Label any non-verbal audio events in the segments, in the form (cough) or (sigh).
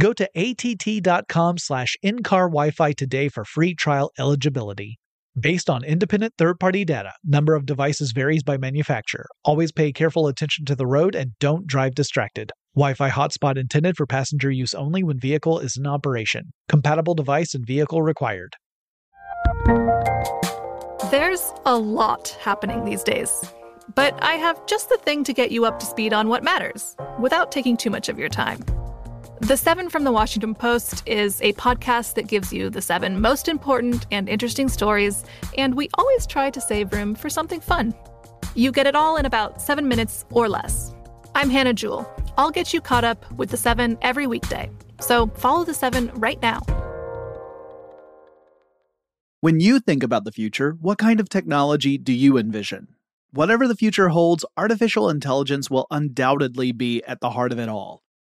Go to att.com slash in-car Wi-Fi today for free trial eligibility. Based on independent third-party data, number of devices varies by manufacturer. Always pay careful attention to the road and don't drive distracted. Wi-Fi hotspot intended for passenger use only when vehicle is in operation. Compatible device and vehicle required. There's a lot happening these days. But I have just the thing to get you up to speed on what matters without taking too much of your time. The Seven from the Washington Post is a podcast that gives you the seven most important and interesting stories, and we always try to save room for something fun. You get it all in about seven minutes or less. I'm Hannah Jewell. I'll get you caught up with the seven every weekday. So follow the seven right now. When you think about the future, what kind of technology do you envision? Whatever the future holds, artificial intelligence will undoubtedly be at the heart of it all.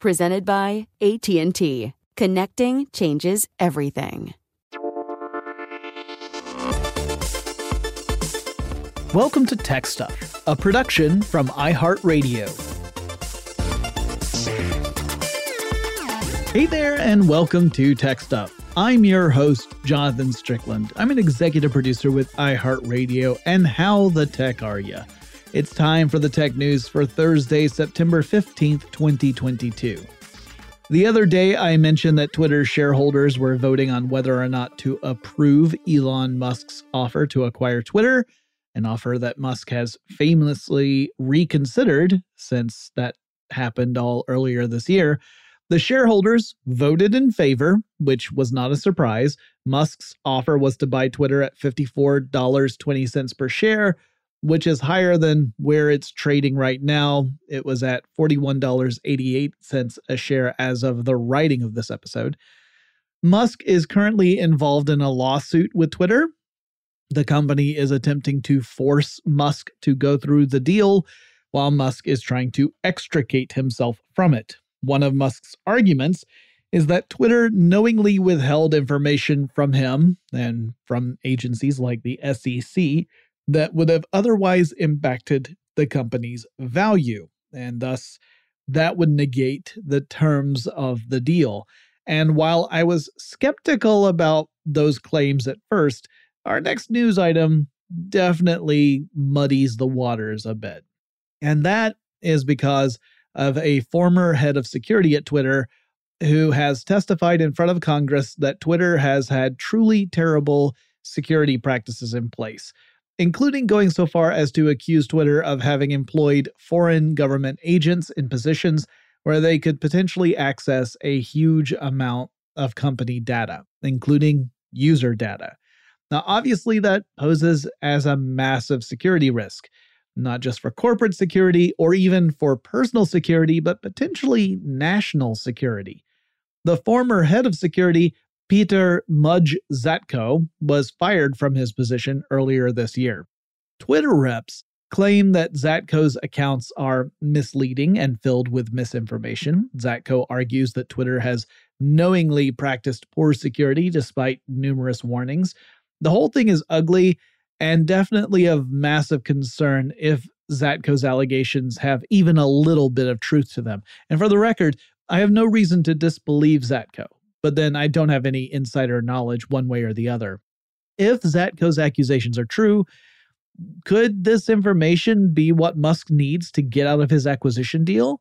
Presented by AT&T. Connecting changes everything. Welcome to Tech Stuff, a production from iHeartRadio. Hey there, and welcome to Tech Stuff. I'm your host, Jonathan Strickland. I'm an executive producer with iHeartRadio, and how the tech are ya? It's time for the tech news for Thursday, September 15th, 2022. The other day, I mentioned that Twitter shareholders were voting on whether or not to approve Elon Musk's offer to acquire Twitter, an offer that Musk has famously reconsidered since that happened all earlier this year. The shareholders voted in favor, which was not a surprise. Musk's offer was to buy Twitter at $54.20 per share, which is higher than where it's trading right now. It was at $41.88 a share as of the writing of this episode. Musk is currently involved in a lawsuit with Twitter. The company is attempting to force Musk to go through the deal while Musk is trying to extricate himself from it. One of Musk's arguments is that Twitter knowingly withheld information from him and from agencies like the SEC that would have otherwise impacted the company's value. And thus, that would negate the terms of the deal. And while I was skeptical about those claims at first, our next news item definitely muddies the waters a bit. And that is because of a former head of security at Twitter who has testified in front of Congress that Twitter has had truly terrible security practices in place including going so far as to accuse Twitter of having employed foreign government agents in positions where they could potentially access a huge amount of company data, including user data. Now, obviously, that poses as a massive security risk, not just for corporate security or even for personal security, but potentially national security. The former head of security Peter Mudge Zatko was fired from his position earlier this year. Twitter reps claim that Zatko's accounts are misleading and filled with misinformation. Zatko argues that Twitter has knowingly practiced poor security despite numerous warnings. The whole thing is ugly and definitely of massive concern if Zatko's allegations have even a little bit of truth to them. And for the record, I have no reason to disbelieve Zatko, but then I don't have any insider knowledge one way or the other. If Zatko's accusations are true, could this information be what Musk needs to get out of his acquisition deal?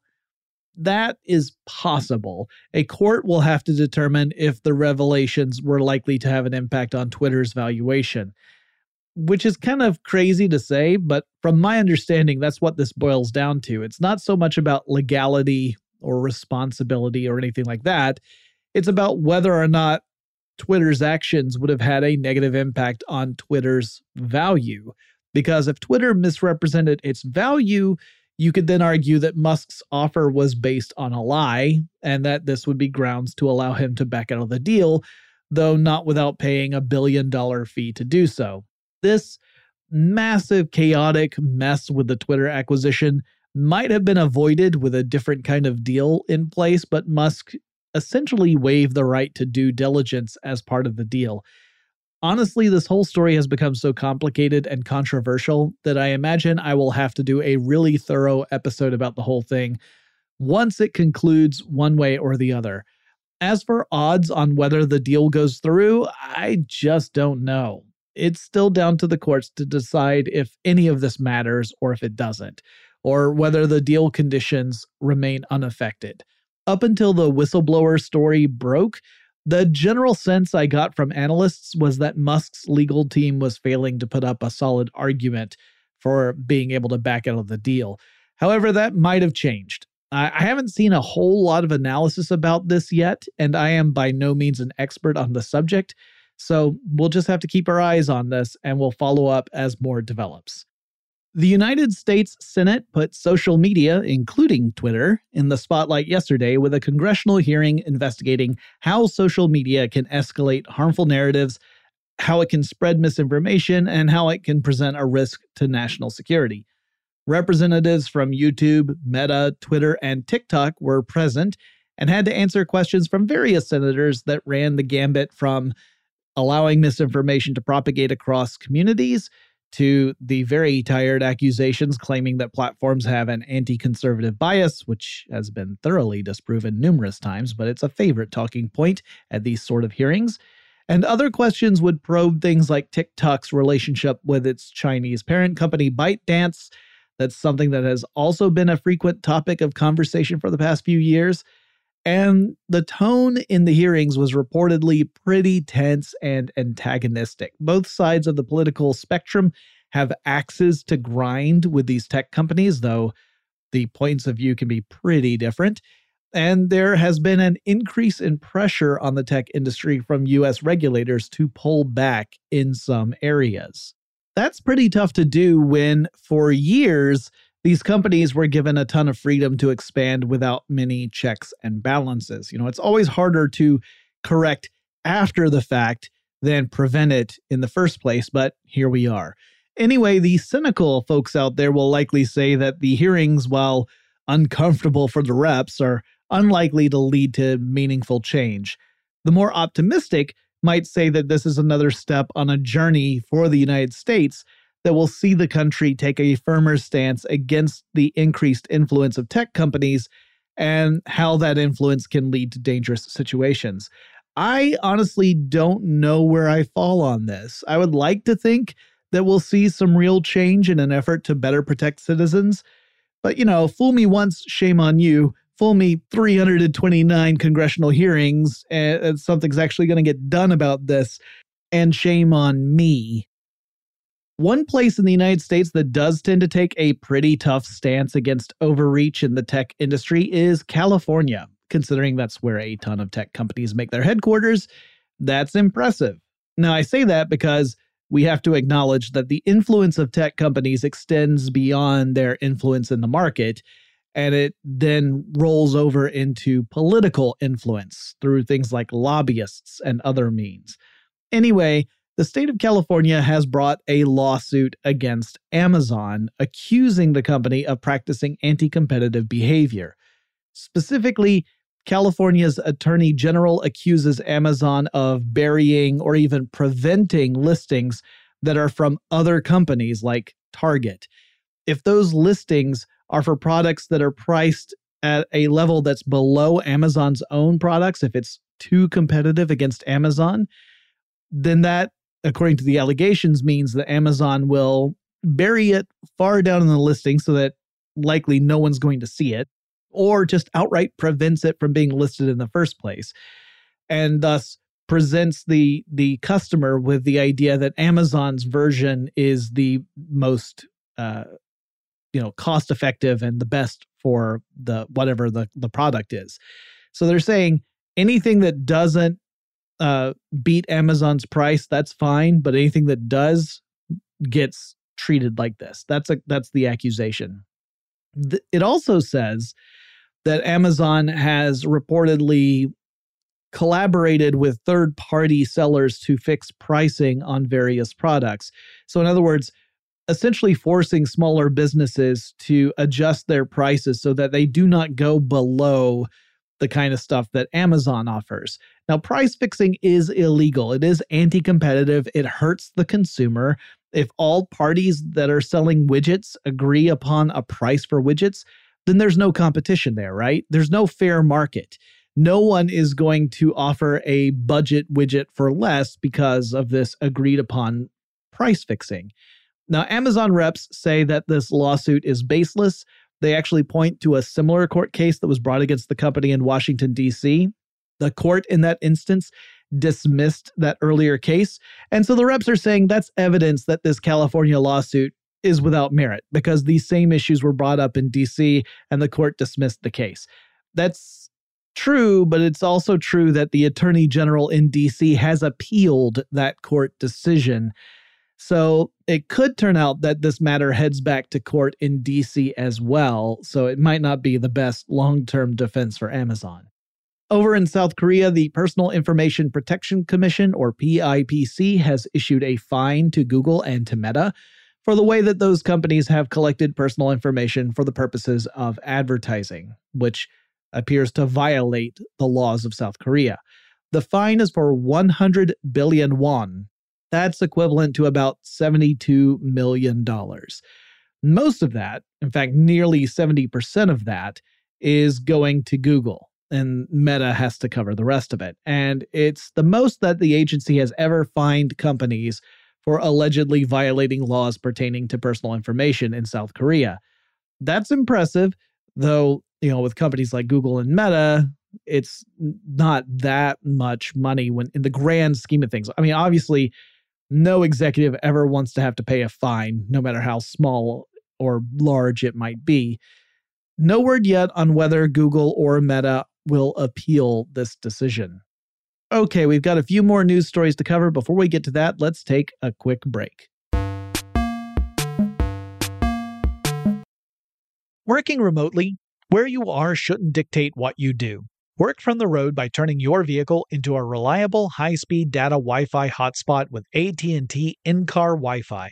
That is possible. A court will have to determine if the revelations were likely to have an impact on Twitter's valuation, which is kind of crazy to say, but from my understanding, that's what this boils down to. It's not so much about legality or responsibility or anything like that. It's about whether or not Twitter's actions would have had a negative impact on Twitter's value. Because if Twitter misrepresented its value, you could then argue that Musk's offer was based on a lie and that this would be grounds to allow him to back out of the deal, though not without paying a billion dollar fee to do so. This massive, chaotic mess with the Twitter acquisition might have been avoided with a different kind of deal in place, but Musk essentially waive the right to due diligence as part of the deal. Honestly, this whole story has become so complicated and controversial that I imagine I will have to do a really thorough episode about the whole thing once it concludes one way or the other. As for odds on whether the deal goes through, I just don't know. It's still down to the courts to decide if any of this matters or if it doesn't, or whether the deal conditions remain unaffected. Up until the whistleblower story broke, the general sense I got from analysts was that Musk's legal team was failing to put up a solid argument for being able to back out of the deal. However, that might have changed. I haven't seen a whole lot of analysis about this yet, and I am by no means an expert on the subject. So we'll just have to keep our eyes on this and we'll follow up as more develops. The United States Senate put social media, including Twitter, in the spotlight yesterday with a congressional hearing investigating how social media can escalate harmful narratives, how it can spread misinformation, and how it can present a risk to national security. Representatives from YouTube, Meta, Twitter, and TikTok were present and had to answer questions from various senators that ran the gambit from allowing misinformation to propagate across communities to the very tired accusations claiming that platforms have an anti conservative bias, which has been thoroughly disproven numerous times, but it's a favorite talking point at these sort of hearings. And other questions would probe things like TikTok's relationship with its Chinese parent company ByteDance. That's something that has also been a frequent topic of conversation for the past few years. And the tone in the hearings was reportedly pretty tense and antagonistic. Both sides of the political spectrum have axes to grind with these tech companies, though the points of view can be pretty different. And there has been an increase in pressure on the tech industry from US regulators to pull back in some areas. That's pretty tough to do when, for years, these companies were given a ton of freedom to expand without many checks and balances. You know, it's always harder to correct after the fact than prevent it in the first place, but here we are. Anyway, the cynical folks out there will likely say that the hearings, while uncomfortable for the reps, are unlikely to lead to meaningful change. The more optimistic might say that this is another step on a journey for the United States that will see the country take a firmer stance against the increased influence of tech companies and how that influence can lead to dangerous situations. I honestly don't know where I fall on this. I would like to think that we'll see some real change in an effort to better protect citizens. But, you know, fool me once, shame on you. Fool me 329 congressional hearings, and something's actually going to get done about this, and shame on me. One place in the United States that does tend to take a pretty tough stance against overreach in the tech industry is California. Considering that's where a ton of tech companies make their headquarters, that's impressive. Now, I say that because we have to acknowledge that the influence of tech companies extends beyond their influence in the market, and it then rolls over into political influence through things like lobbyists and other means. Anyway, the state of California has brought a lawsuit against Amazon, accusing the company of practicing anti competitive behavior. Specifically, California's attorney general accuses Amazon of burying or even preventing listings that are from other companies like Target. If those listings are for products that are priced at a level that's below Amazon's own products, if it's too competitive against Amazon, then that, according to the allegations, means that Amazon will bury it far down in the listing so that likely no one's going to see it or just outright prevents it from being listed in the first place and thus presents the the customer with the idea that Amazon's version is the most uh, you know cost effective and the best for the whatever the the product is. So they're saying anything that doesn't uh, beat Amazon's price, that's fine, but anything that does gets treated like this. That's a that's the accusation. It also says that Amazon has reportedly collaborated with third party sellers to fix pricing on various products. So, in other words, essentially forcing smaller businesses to adjust their prices so that they do not go below the kind of stuff that Amazon offers. Now, price fixing is illegal, it is anti competitive, it hurts the consumer. If all parties that are selling widgets agree upon a price for widgets, then there's no competition there, right? There's no fair market. No one is going to offer a budget widget for less because of this agreed upon price fixing. Now, Amazon reps say that this lawsuit is baseless. They actually point to a similar court case that was brought against the company in Washington, D.C. The court in that instance dismissed that earlier case. And so the reps are saying that's evidence that this California lawsuit is without merit because these same issues were brought up in DC and the court dismissed the case. That's true, but it's also true that the attorney general in DC has appealed that court decision. So it could turn out that this matter heads back to court in DC as well. So it might not be the best long term defense for Amazon. Over in South Korea, the Personal Information Protection Commission, or PIPC, has issued a fine to Google and to Meta for the way that those companies have collected personal information for the purposes of advertising, which appears to violate the laws of South Korea. The fine is for 100 billion won. That's equivalent to about $72 million. Most of that, in fact, nearly 70% of that, is going to Google, and Meta has to cover the rest of it. And it's the most that the agency has ever fined companies for allegedly violating laws pertaining to personal information in South Korea. That's impressive, though, you know, with companies like Google and Meta, it's not that much money when in the grand scheme of things. I mean, obviously, no executive ever wants to have to pay a fine, no matter how small or large it might be. No word yet on whether Google or Meta will appeal this decision. Okay, we've got a few more news stories to cover. Before we get to that, let's take a quick break. Working remotely, where you are shouldn't dictate what you do. Work from the road by turning your vehicle into a reliable high-speed data Wi-Fi hotspot with AT&T in-car Wi-Fi.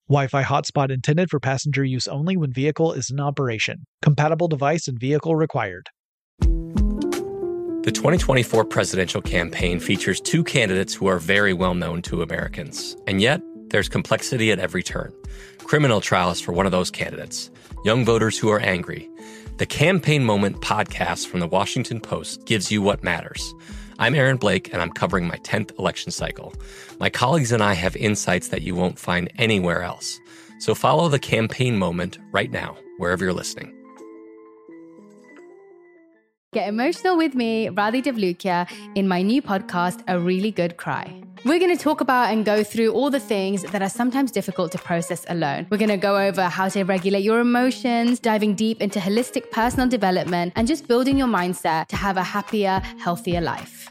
Wi-Fi hotspot intended for passenger use only when vehicle is in operation. Compatible device and vehicle required. The 2024 presidential campaign features two candidates who are very well known to Americans. And yet, there's complexity at every turn. Criminal trials for one of those candidates, young voters who are angry. The Campaign Moment podcast from the Washington Post gives you what matters. I'm Aaron Blake, and I'm covering my 10th election cycle. My colleagues and I have insights that you won't find anywhere else. So follow the Campaign Moment right now, wherever you're listening. Get emotional with me, Radhi Devlukia, in my new podcast, A Really Good Cry. We're going to talk about and go through all the things that are sometimes difficult to process alone. We're going to go over how to regulate your emotions, diving deep into holistic personal development, and just building your mindset to have a happier, healthier life.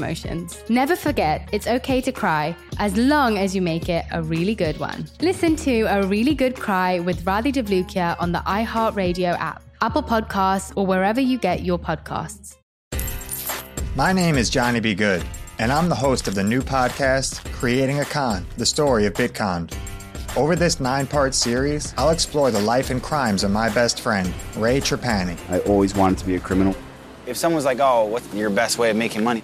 emotions. Never forget, it's okay to cry as long as you make it a really good one. Listen to A Really Good Cry with Radhi Devlukia on the iHeartRadio app, Apple Podcasts, or wherever you get your podcasts. My name is Johnny B. Good, and I'm the host of the new podcast, Creating a Con, the story of Bitcon. Over this nine part series, I'll explore the life and crimes of my best friend, Ray Trapani. I always wanted to be a criminal. If someone's like, oh, what's your best way of making money?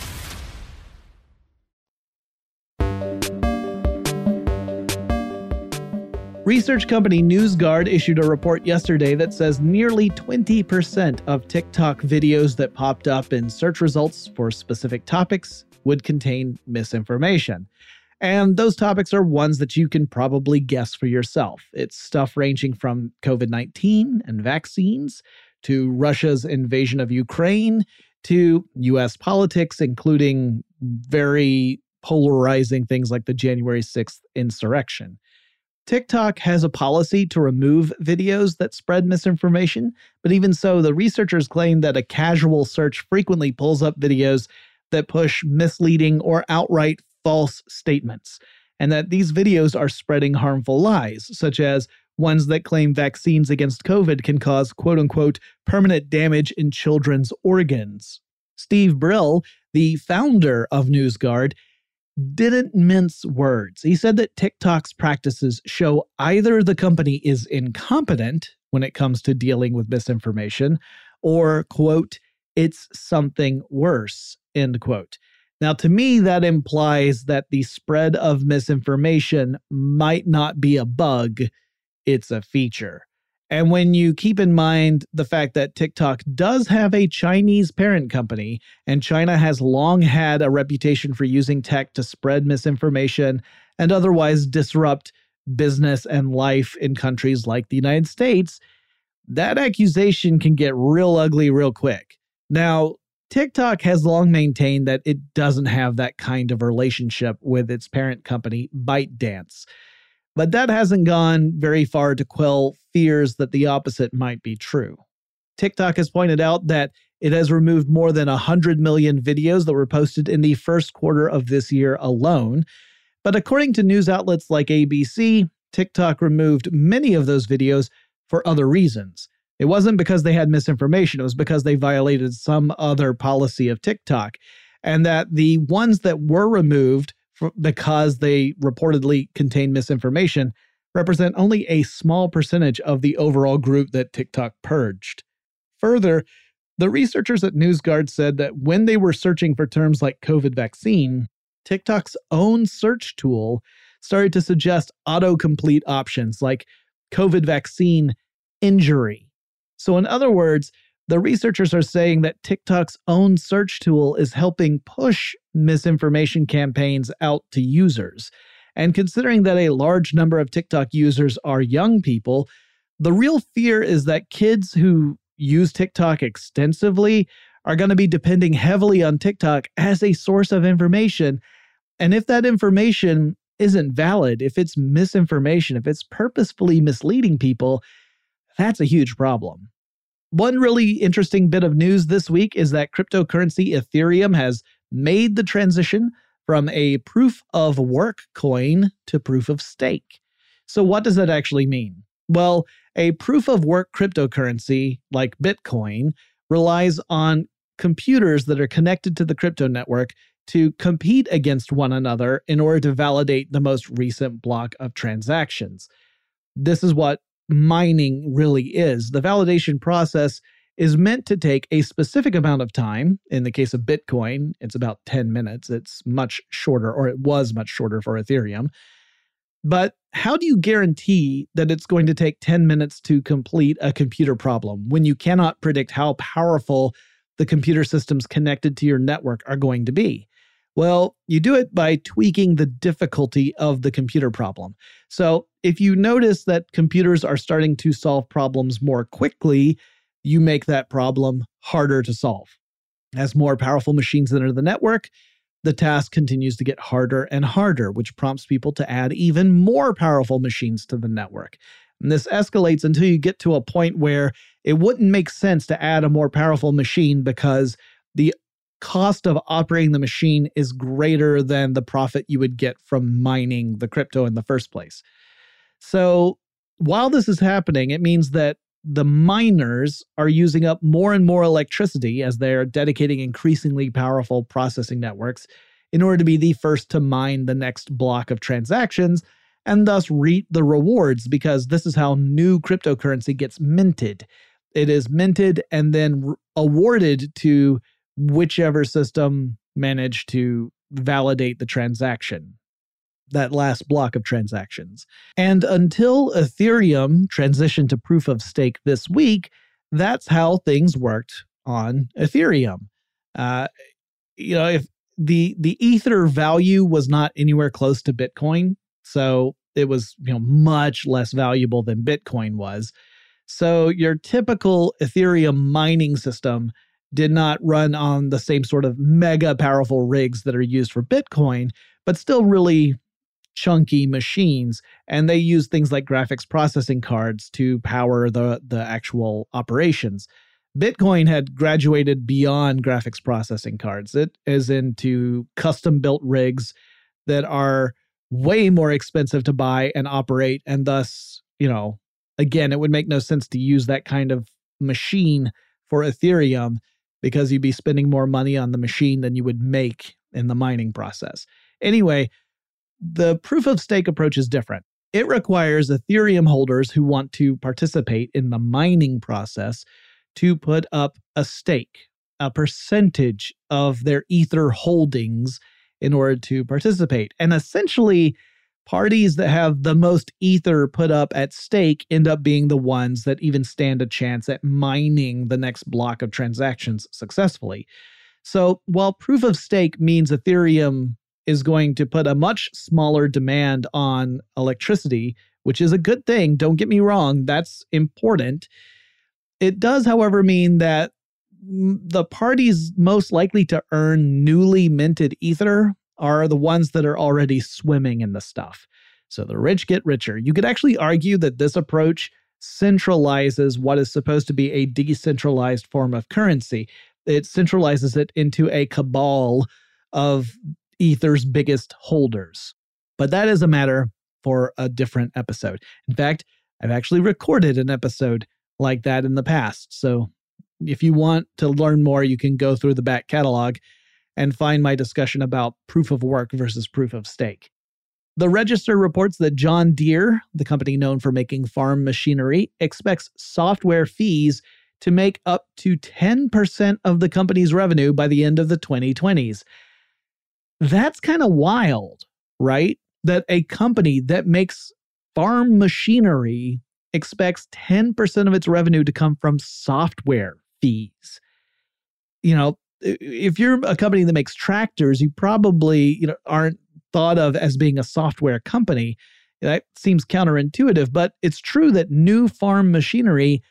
Research company NewsGuard issued a report yesterday that says nearly 20% of TikTok videos that popped up in search results for specific topics would contain misinformation. And those topics are ones that you can probably guess for yourself. It's stuff ranging from COVID 19 and vaccines to Russia's invasion of Ukraine to US politics, including very polarizing things like the January 6th insurrection. TikTok has a policy to remove videos that spread misinformation, but even so, the researchers claim that a casual search frequently pulls up videos that push misleading or outright false statements, and that these videos are spreading harmful lies, such as ones that claim vaccines against COVID can cause quote unquote permanent damage in children's organs. Steve Brill, the founder of NewsGuard, didn't mince words. He said that TikTok's practices show either the company is incompetent when it comes to dealing with misinformation, or, quote, it's something worse, end quote. Now, to me, that implies that the spread of misinformation might not be a bug, it's a feature. And when you keep in mind the fact that TikTok does have a Chinese parent company, and China has long had a reputation for using tech to spread misinformation and otherwise disrupt business and life in countries like the United States, that accusation can get real ugly real quick. Now, TikTok has long maintained that it doesn't have that kind of relationship with its parent company, ByteDance. But that hasn't gone very far to quell fears that the opposite might be true. TikTok has pointed out that it has removed more than 100 million videos that were posted in the first quarter of this year alone. But according to news outlets like ABC, TikTok removed many of those videos for other reasons. It wasn't because they had misinformation, it was because they violated some other policy of TikTok. And that the ones that were removed because they reportedly contain misinformation represent only a small percentage of the overall group that TikTok purged. Further, the researchers at NewsGuard said that when they were searching for terms like COVID vaccine, TikTok's own search tool started to suggest autocomplete options like COVID vaccine injury. So, in other words, the researchers are saying that TikTok's own search tool is helping push misinformation campaigns out to users. And considering that a large number of TikTok users are young people, the real fear is that kids who use TikTok extensively are going to be depending heavily on TikTok as a source of information. And if that information isn't valid, if it's misinformation, if it's purposefully misleading people, that's a huge problem. One really interesting bit of news this week is that cryptocurrency Ethereum has made the transition from a proof of work coin to proof of stake. So, what does that actually mean? Well, a proof of work cryptocurrency like Bitcoin relies on computers that are connected to the crypto network to compete against one another in order to validate the most recent block of transactions. This is what mining really is. The validation process is meant to take a specific amount of time. In the case of Bitcoin, it's about 10 minutes. It's much shorter, or it was much shorter for Ethereum. But how do you guarantee that it's going to take 10 minutes to complete a computer problem when you cannot predict how powerful the computer systems connected to your network are going to be? Well, you do it by tweaking the difficulty of the computer problem. So, if you notice that computers are starting to solve problems more quickly, you make that problem harder to solve. As more powerful machines enter the network, the task continues to get harder and harder, which prompts people to add even more powerful machines to the network. And this escalates until you get to a point where it wouldn't make sense to add a more powerful machine because the cost of operating the machine is greater than the profit you would get from mining the crypto in the first place. So, while this is happening, it means that the miners are using up more and more electricity as they're dedicating increasingly powerful processing networks in order to be the first to mine the next block of transactions and thus reap the rewards because this is how new cryptocurrency gets minted. It is minted and then awarded to whichever system managed to validate the transaction that last block of transactions. And until Ethereum transitioned to proof of stake this week, that's how things worked on Ethereum. Uh, you know, if the the ether value was not anywhere close to Bitcoin, so it was you know much less valuable than Bitcoin was. So your typical Ethereum mining system did not run on the same sort of mega powerful rigs that are used for Bitcoin, but still really chunky machines and they use things like graphics processing cards to power the the actual operations. Bitcoin had graduated beyond graphics processing cards. It is into custom built rigs that are way more expensive to buy and operate and thus you know again it would make no sense to use that kind of machine for ethereum because you'd be spending more money on the machine than you would make in the mining process. Anyway the proof of stake approach is different. It requires Ethereum holders who want to participate in the mining process to put up a stake, a percentage of their Ether holdings in order to participate. And essentially, parties that have the most Ether put up at stake end up being the ones that even stand a chance at mining the next block of transactions successfully. So while proof of stake means Ethereum is going to put a much smaller demand on electricity, which is a good thing. Don't get me wrong, that's important. It does, however, mean that the parties most likely to earn newly minted ether are the ones that are already swimming in the stuff. So the rich get richer. You could actually argue that this approach centralizes what is supposed to be a decentralized form of currency. It centralizes it into a cabal of Ether's biggest holders. But that is a matter for a different episode. In fact, I've actually recorded an episode like that in the past. So if you want to learn more, you can go through the back catalog and find my discussion about proof of work versus proof of stake. The Register reports that John Deere, the company known for making farm machinery, expects software fees to make up to 10% of the company's revenue by the end of the 2020s. That's kind of wild, right? That a company that makes farm machinery expects 10% of its revenue to come from software fees. You know, if you're a company that makes tractors, you probably, you know, aren't thought of as being a software company. That seems counterintuitive, but it's true that new farm machinery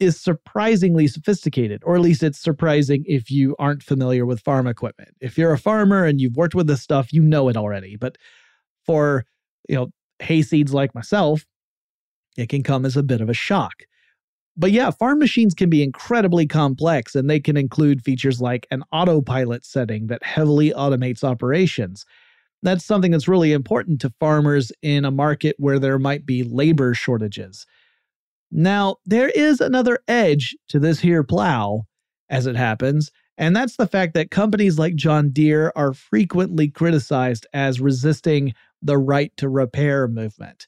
is surprisingly sophisticated, or at least it's surprising if you aren't familiar with farm equipment. If you're a farmer and you've worked with this stuff, you know it already. But for, you know, hayseeds like myself, it can come as a bit of a shock. But yeah, farm machines can be incredibly complex and they can include features like an autopilot setting that heavily automates operations. That's something that's really important to farmers in a market where there might be labor shortages. Now, there is another edge to this here plow, as it happens, and that's the fact that companies like John Deere are frequently criticized as resisting the right to repair movement.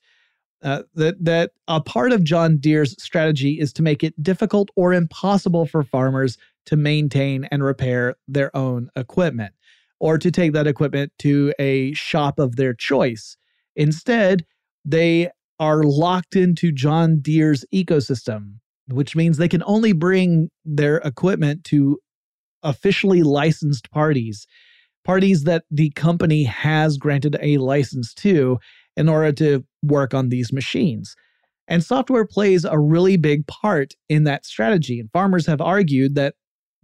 Uh, that that a part of John Deere's strategy is to make it difficult or impossible for farmers to maintain and repair their own equipment or to take that equipment to a shop of their choice. Instead, they are locked into John Deere's ecosystem, which means they can only bring their equipment to officially licensed parties, parties that the company has granted a license to in order to work on these machines. And software plays a really big part in that strategy. And farmers have argued that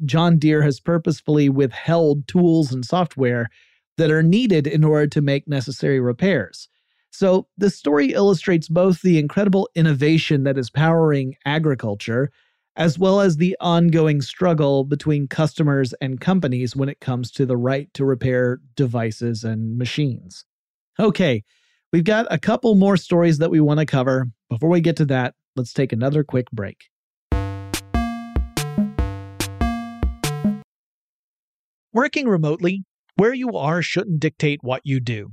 John Deere has purposefully withheld tools and software that are needed in order to make necessary repairs. So, the story illustrates both the incredible innovation that is powering agriculture, as well as the ongoing struggle between customers and companies when it comes to the right to repair devices and machines. Okay, We've got a couple more stories that we want to cover. Before we get to that, let's take another quick break. Working remotely, where you are shouldn't dictate what you do.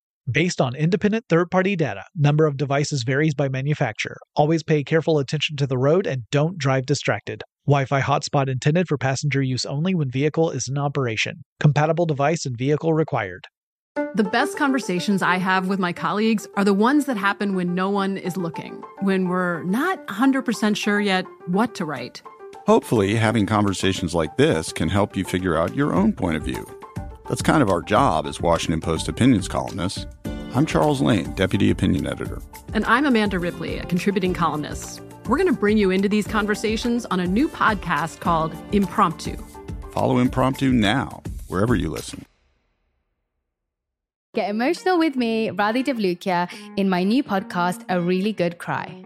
Based on independent third party data, number of devices varies by manufacturer. Always pay careful attention to the road and don't drive distracted. Wi Fi hotspot intended for passenger use only when vehicle is in operation. Compatible device and vehicle required. The best conversations I have with my colleagues are the ones that happen when no one is looking, when we're not 100% sure yet what to write. Hopefully, having conversations like this can help you figure out your own point of view. That's kind of our job as Washington Post opinions columnists. I'm Charles Lane, Deputy Opinion Editor. And I'm Amanda Ripley, a contributing columnist. We're going to bring you into these conversations on a new podcast called Impromptu. Follow Impromptu now, wherever you listen. Get emotional with me, Radhi Devlukia, in my new podcast, A Really Good Cry.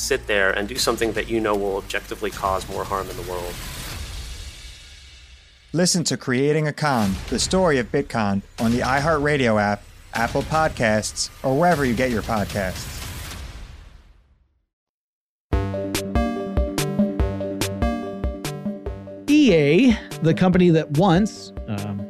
sit there and do something that you know will objectively cause more harm in the world? Listen to Creating a Con, the story of Bitcoin, on the iHeartRadio app, Apple Podcasts, or wherever you get your podcasts. EA, the company that once, um,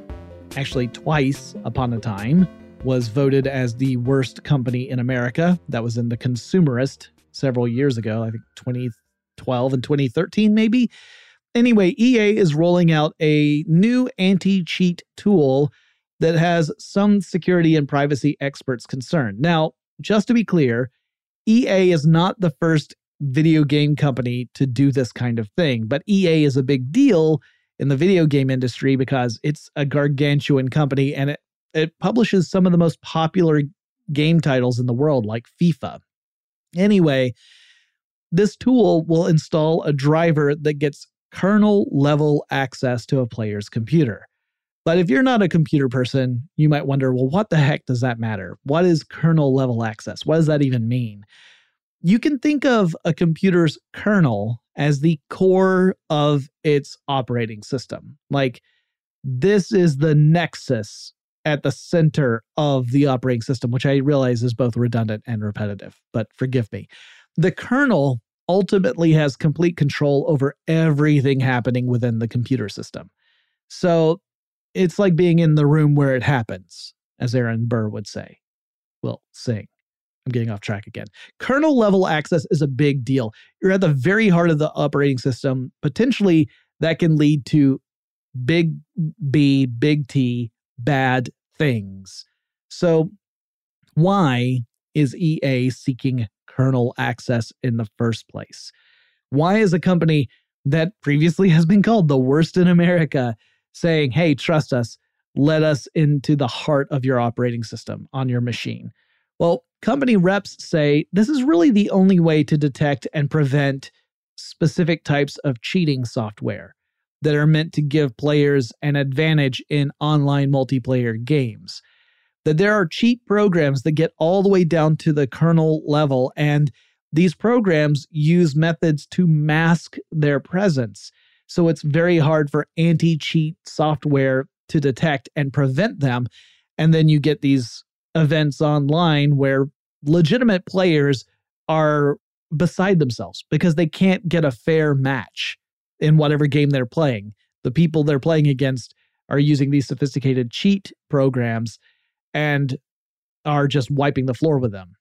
actually twice upon a time, was voted as the worst company in America. That was in the Consumerist several years ago, I think 2012 and 2013, maybe. Anyway, EA is rolling out a new anti cheat tool that has some security and privacy experts concerned. Now, just to be clear, EA is not the first video game company to do this kind of thing. But EA is a big deal in the video game industry because it's a gargantuan company and it, it publishes some of the most popular game titles in the world, like FIFA. Anyway, this tool will install a driver that gets kernel level access to a player's computer. But if you're not a computer person, you might wonder well, what the heck does that matter? What is kernel level access? What does that even mean? you can think of a computer's kernel as the core of its operating system. Like, this is the nexus at the center of the operating system, which I realize is both redundant and repetitive, but forgive me. The kernel ultimately has complete control over everything happening within the computer system. So it's like being in the room where it happens, as Aaron Burr would say. Well, sing. I'm getting off track again. Kernel level access is a big deal. You're at the very heart of the operating system. Potentially, that can lead to big B, big T, bad things. So, why is EA seeking kernel access in the first place? Why is a company that previously has been called the worst in America saying, hey, trust us, let us into the heart of your operating system on your machine? Well, company reps say this is really the only way to detect and prevent specific types of cheating software that are meant to give players an advantage in online multiplayer games. That there are cheat programs that get all the way down to the kernel level, and these programs use methods to mask their presence. So it's very hard for anti cheat software to detect and prevent them. And then you get these events online where legitimate players are beside themselves because they can't get a fair match in whatever game they're playing. The people they're playing against are using these sophisticated cheat programs and are just wiping the floor with them.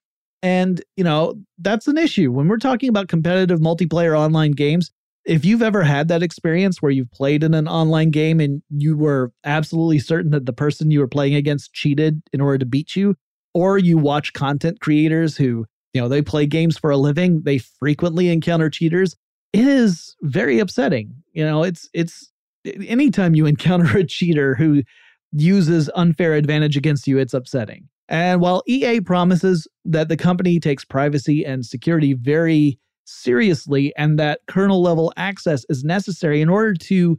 And, you know, that's an issue. When we're talking about competitive multiplayer online games, if you've ever had that experience where you've played in an online game and you were absolutely certain that the person you were playing against cheated in order to beat you, or you watch content creators who, you know, they play games for a living, they frequently encounter cheaters, it is very upsetting. You know, it's it's anytime you encounter a cheater who uses unfair advantage against you, it's upsetting. And while EA promises that the company takes privacy and security very seriously and that kernel level access is necessary in order to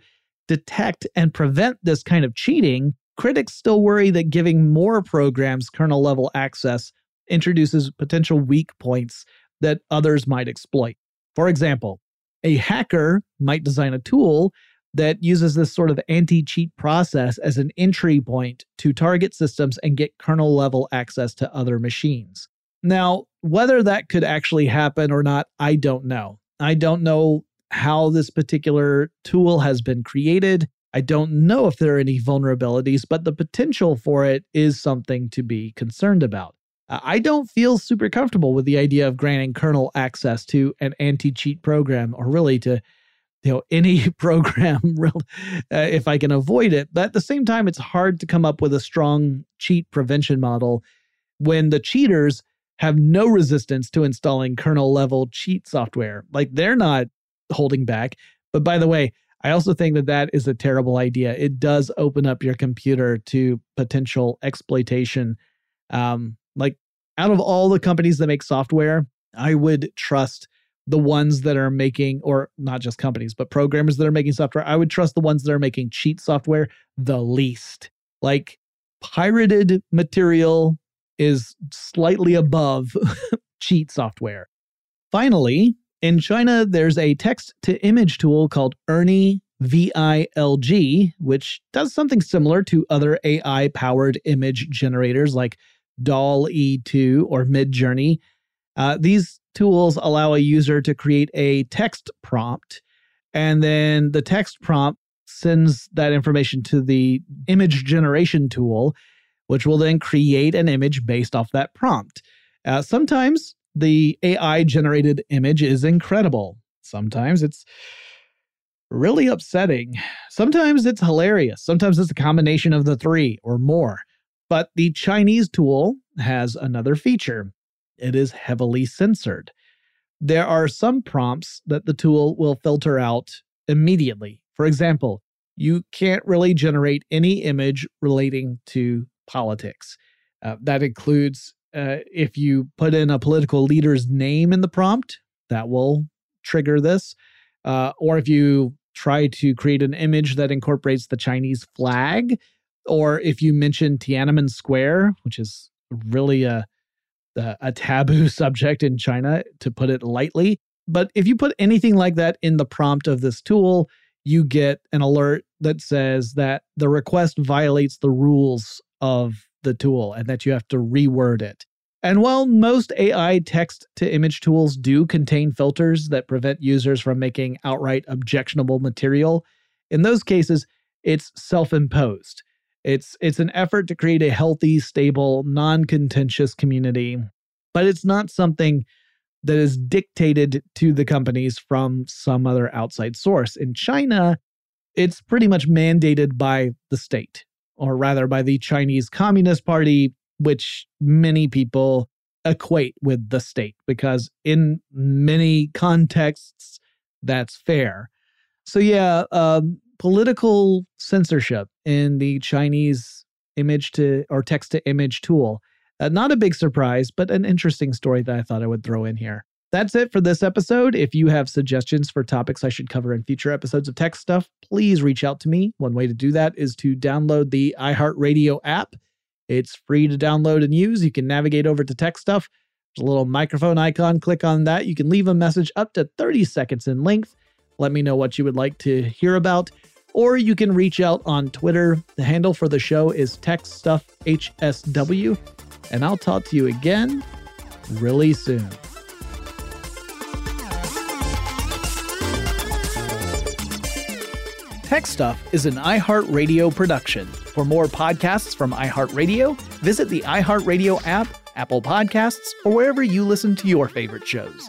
detect and prevent this kind of cheating, critics still worry that giving more programs kernel level access introduces potential weak points that others might exploit. For example, a hacker might design a tool that uses this sort of anti cheat process as an entry point to target systems and get kernel level access to other machines. Now, whether that could actually happen or not, I don't know. I don't know how this particular tool has been created. I don't know if there are any vulnerabilities, but the potential for it is something to be concerned about. I don't feel super comfortable with the idea of granting kernel access to an anti-cheat program or really to you know (laughs) any program (laughs) uh, if I can avoid it. But at the same time it's hard to come up with a strong cheat prevention model when the cheaters have no resistance to installing kernel level cheat software. Like they're not holding back. But by the way, I also think that that is a terrible idea. It does open up your computer to potential exploitation. Um, like out of all the companies that make software, I would trust the ones that are making, or not just companies, but programmers that are making software, I would trust the ones that are making cheat software the least. Like pirated material is slightly above (laughs) cheat software. Finally, in China, there's a text to image tool called Ernie VILG, which does something similar to other AI powered image generators like DALL-E 2 or Midjourney. Uh, these tools allow a user to create a text prompt, and then the text prompt sends that information to the image generation tool, which will then create an image based off that prompt. Uh, sometimes the AI generated image is incredible. Sometimes it's really upsetting. Sometimes it's hilarious. Sometimes it's a combination of the three or more. But the Chinese tool has another feature it is heavily censored. There are some prompts that the tool will filter out immediately. For example, you can't really generate any image relating to politics. Uh, that includes uh, if you put in a political leader's name in the prompt, that will trigger this. Uh, or if you try to create an image that incorporates the Chinese flag, or if you mention Tiananmen Square, which is really a, a, a taboo (laughs) subject in China, to put it lightly. But if you put anything like that in the prompt of this tool, you get an alert that says that the request violates the rules of the tool and that you have to reword it. And while most AI text to image tools do contain filters that prevent users from making outright objectionable material, in those cases, it's self imposed. It's, it's an effort to create a healthy, stable, non contentious community, but it's not something that is dictated to the companies from some other outside source. In China, it's pretty much mandated by the state or rather by the Chinese Communist Party, which many people equate with the state because in many contexts that's fair. So yeah, um, political censorship in the Chinese image to or text to image tool. Uh, not a big surprise, but an interesting story that I thought I would throw in here. That's it for this episode. If you have suggestions for topics I should cover in future episodes of Tech Stuff, please reach out to me. One way to do that is to download the iHeartRadio app. It's free to download and use. You can navigate over to Tech Stuff. There's a little microphone icon. Click on that. You can leave a message up to 30 seconds in length. Let me know what you would like to hear about. Or you can reach out on Twitter. The handle for the show is TechStuffHSW. And I'll talk to you again really soon. Tech Stuff is an iHeartRadio production. For more podcasts from iHeartRadio, visit the iHeartRadio app, Apple Podcasts, or wherever you listen to your favorite shows.